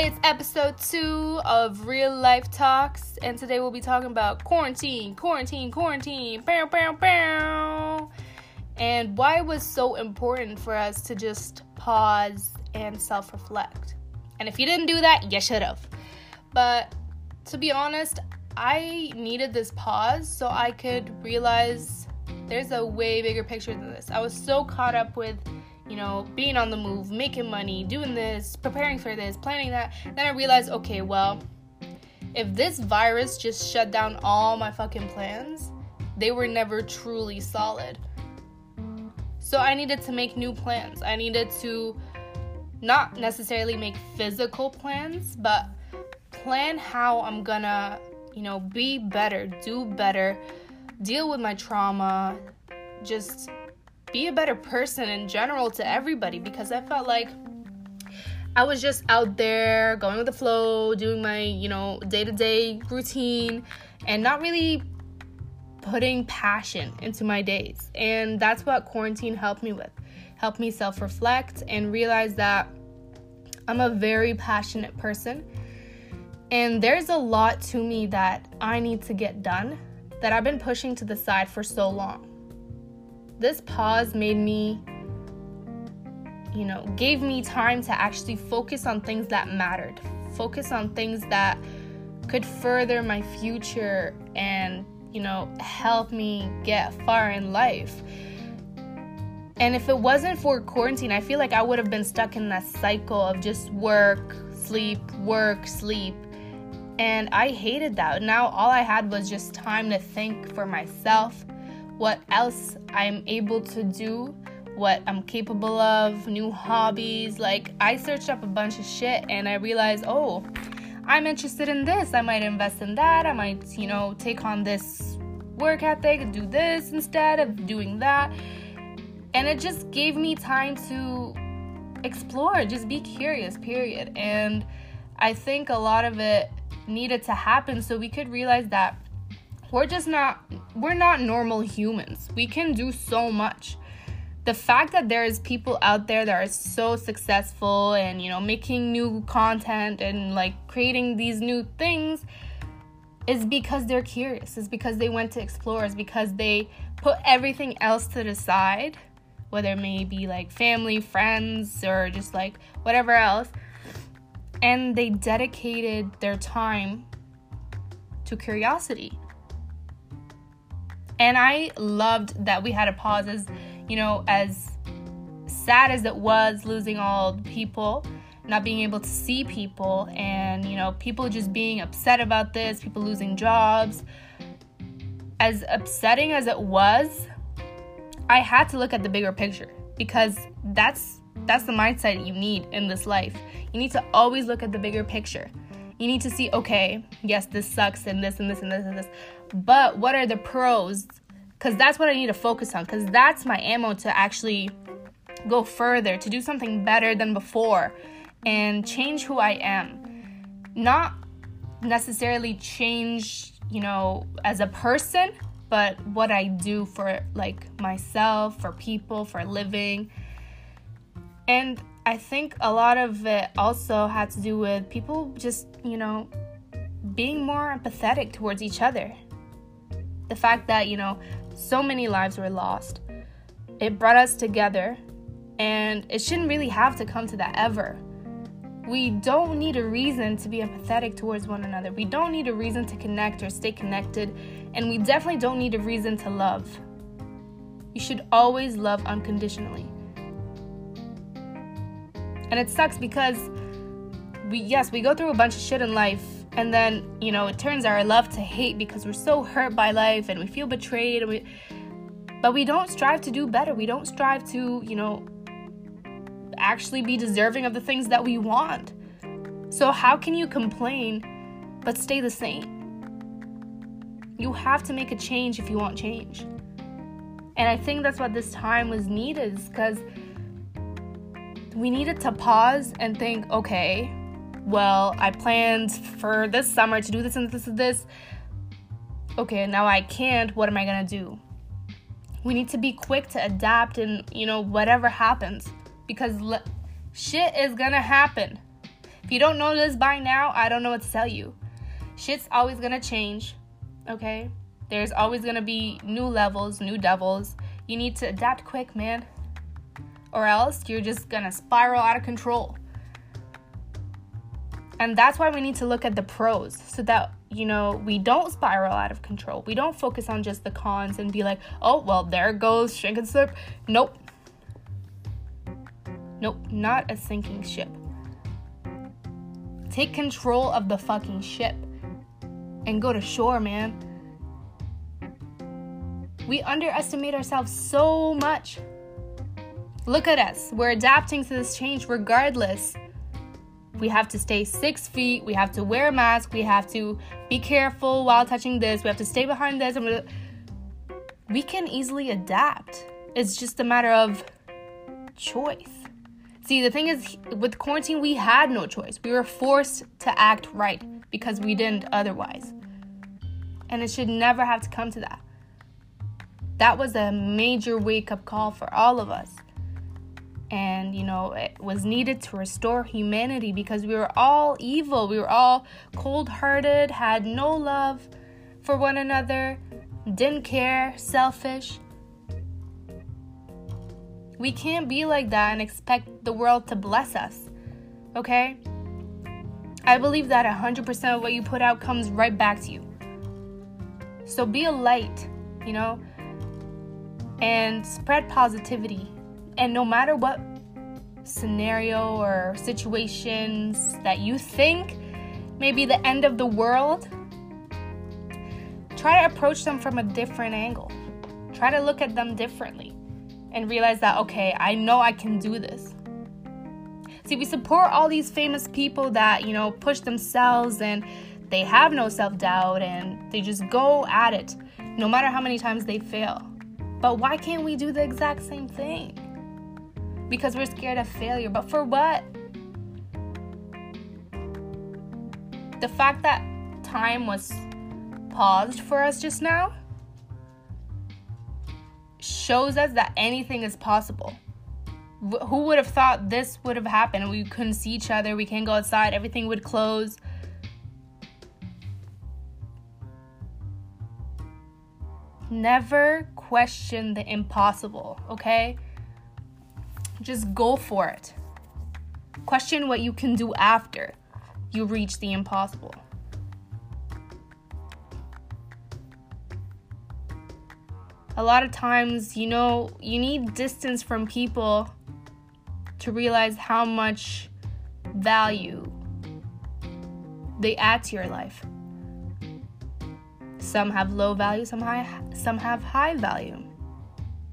It's episode two of Real Life Talks, and today we'll be talking about quarantine, quarantine, quarantine, bow, bow, bow, and why it was so important for us to just pause and self reflect. And if you didn't do that, you should have. But to be honest, I needed this pause so I could realize there's a way bigger picture than this. I was so caught up with you know, being on the move, making money, doing this, preparing for this, planning that. Then I realized, okay, well, if this virus just shut down all my fucking plans, they were never truly solid. So I needed to make new plans. I needed to not necessarily make physical plans, but plan how I'm gonna, you know, be better, do better, deal with my trauma, just be a better person in general to everybody because I felt like I was just out there going with the flow, doing my, you know, day to day routine, and not really putting passion into my days. And that's what quarantine helped me with. Helped me self reflect and realize that I'm a very passionate person. And there's a lot to me that I need to get done that I've been pushing to the side for so long this pause made me you know, gave me time to actually focus on things that mattered, focus on things that could further my future and, you know, help me get far in life. And if it wasn't for quarantine, I feel like I would have been stuck in that cycle of just work, sleep, work, sleep. And I hated that. Now all I had was just time to think for myself, what else I'm able to do, what I'm capable of, new hobbies. Like, I searched up a bunch of shit and I realized, oh, I'm interested in this. I might invest in that. I might, you know, take on this work ethic and do this instead of doing that. And it just gave me time to explore, just be curious, period. And I think a lot of it needed to happen so we could realize that we're just not we're not normal humans. We can do so much. The fact that there's people out there that are so successful and you know making new content and like creating these new things is because they're curious. Is because they went to explore. Is because they put everything else to the side, whether it may be like family, friends, or just like whatever else, and they dedicated their time to curiosity and I loved that we had a pause as, you know, as sad as it was losing all the people, not being able to see people, and, you know, people just being upset about this, people losing jobs. As upsetting as it was, I had to look at the bigger picture because that's that's the mindset you need in this life. You need to always look at the bigger picture. You need to see, okay, yes, this sucks and this and this and this and this, but what are the pros? Because that's what I need to focus on, because that's my ammo to actually go further, to do something better than before, and change who I am. Not necessarily change, you know, as a person, but what I do for like myself, for people, for living. And I think a lot of it also had to do with people just, you know, being more empathetic towards each other. The fact that, you know, so many lives were lost. It brought us together, and it shouldn't really have to come to that ever. We don't need a reason to be empathetic towards one another. We don't need a reason to connect or stay connected, and we definitely don't need a reason to love. You should always love unconditionally. And it sucks because we yes, we go through a bunch of shit in life and then, you know, it turns our love to hate because we're so hurt by life and we feel betrayed and we but we don't strive to do better. We don't strive to, you know, actually be deserving of the things that we want. So how can you complain but stay the same? You have to make a change if you want change. And I think that's what this time was needed because we needed to pause and think, okay, well, I planned for this summer to do this and this and this. Okay, now I can't. What am I gonna do? We need to be quick to adapt and, you know, whatever happens because shit is gonna happen. If you don't know this by now, I don't know what to tell you. Shit's always gonna change, okay? There's always gonna be new levels, new devils. You need to adapt quick, man. Or else you're just gonna spiral out of control. And that's why we need to look at the pros so that, you know, we don't spiral out of control. We don't focus on just the cons and be like, oh, well, there goes shrink and slip. Nope. Nope, not a sinking ship. Take control of the fucking ship and go to shore, man. We underestimate ourselves so much. Look at us. We're adapting to this change regardless we have to stay six feet, we have to wear a mask, we have to be careful while touching this, we have to stay behind this. We can easily adapt. It's just a matter of choice. See, the thing is, with quarantine, we had no choice. We were forced to act right because we didn't otherwise. And it should never have to come to that. That was a major wake up call for all of us and you know it was needed to restore humanity because we were all evil. We were all cold-hearted had no love for one another didn't care selfish. We can't be like that and expect the world to bless us okay? I believe that 100% of what you put out comes right back to you. So be a light you know and spread positivity and no matter what scenario or situations that you think may be the end of the world, try to approach them from a different angle. Try to look at them differently and realize that, okay, I know I can do this. See, we support all these famous people that, you know, push themselves and they have no self doubt and they just go at it no matter how many times they fail. But why can't we do the exact same thing? Because we're scared of failure. But for what? The fact that time was paused for us just now shows us that anything is possible. Who would have thought this would have happened? We couldn't see each other, we can't go outside, everything would close. Never question the impossible, okay? Just go for it. Question what you can do after you reach the impossible. A lot of times, you know, you need distance from people to realize how much value they add to your life. Some have low value, some high some have high value.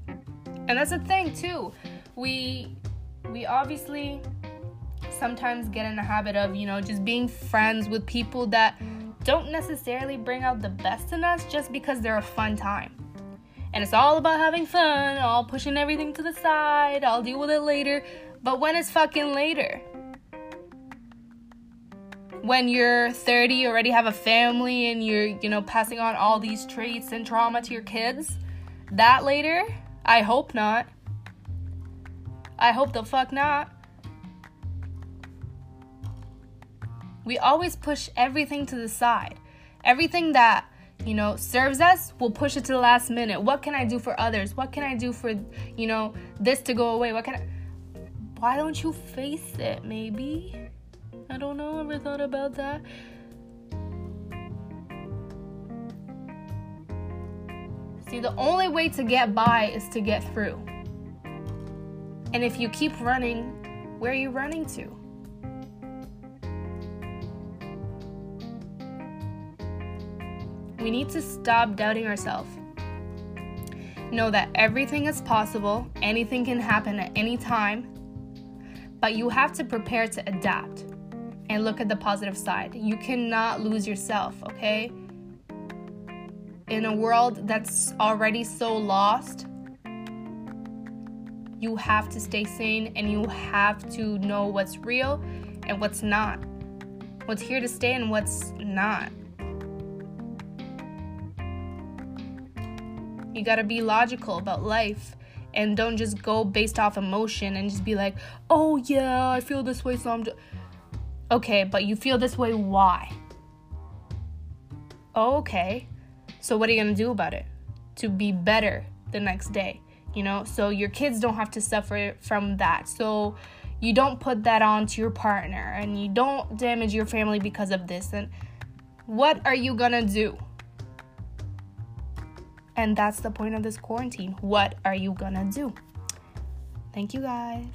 And that's the thing too we we obviously sometimes get in the habit of, you know, just being friends with people that don't necessarily bring out the best in us just because they're a fun time. And it's all about having fun, all pushing everything to the side, I'll deal with it later. But when is fucking later? When you're 30, already have a family, and you're, you know, passing on all these traits and trauma to your kids? That later? I hope not. I hope the fuck not. We always push everything to the side. Everything that, you know, serves us, we'll push it to the last minute. What can I do for others? What can I do for, you know, this to go away? What can I Why don't you face it, maybe? I don't know, ever thought about that? See, the only way to get by is to get through. And if you keep running, where are you running to? We need to stop doubting ourselves. Know that everything is possible, anything can happen at any time, but you have to prepare to adapt and look at the positive side. You cannot lose yourself, okay? In a world that's already so lost, you have to stay sane and you have to know what's real and what's not. What's here to stay and what's not. You gotta be logical about life and don't just go based off emotion and just be like, oh yeah, I feel this way, so I'm just. Okay, but you feel this way, why? Okay. So what are you to do about it? To be better the next day, you know? So your kids don't have to suffer from that. So you don't put that on to your partner and you don't damage your family because of this. And what are you to do? And that's the point of this quarantine. What are you to do? Thank you guys.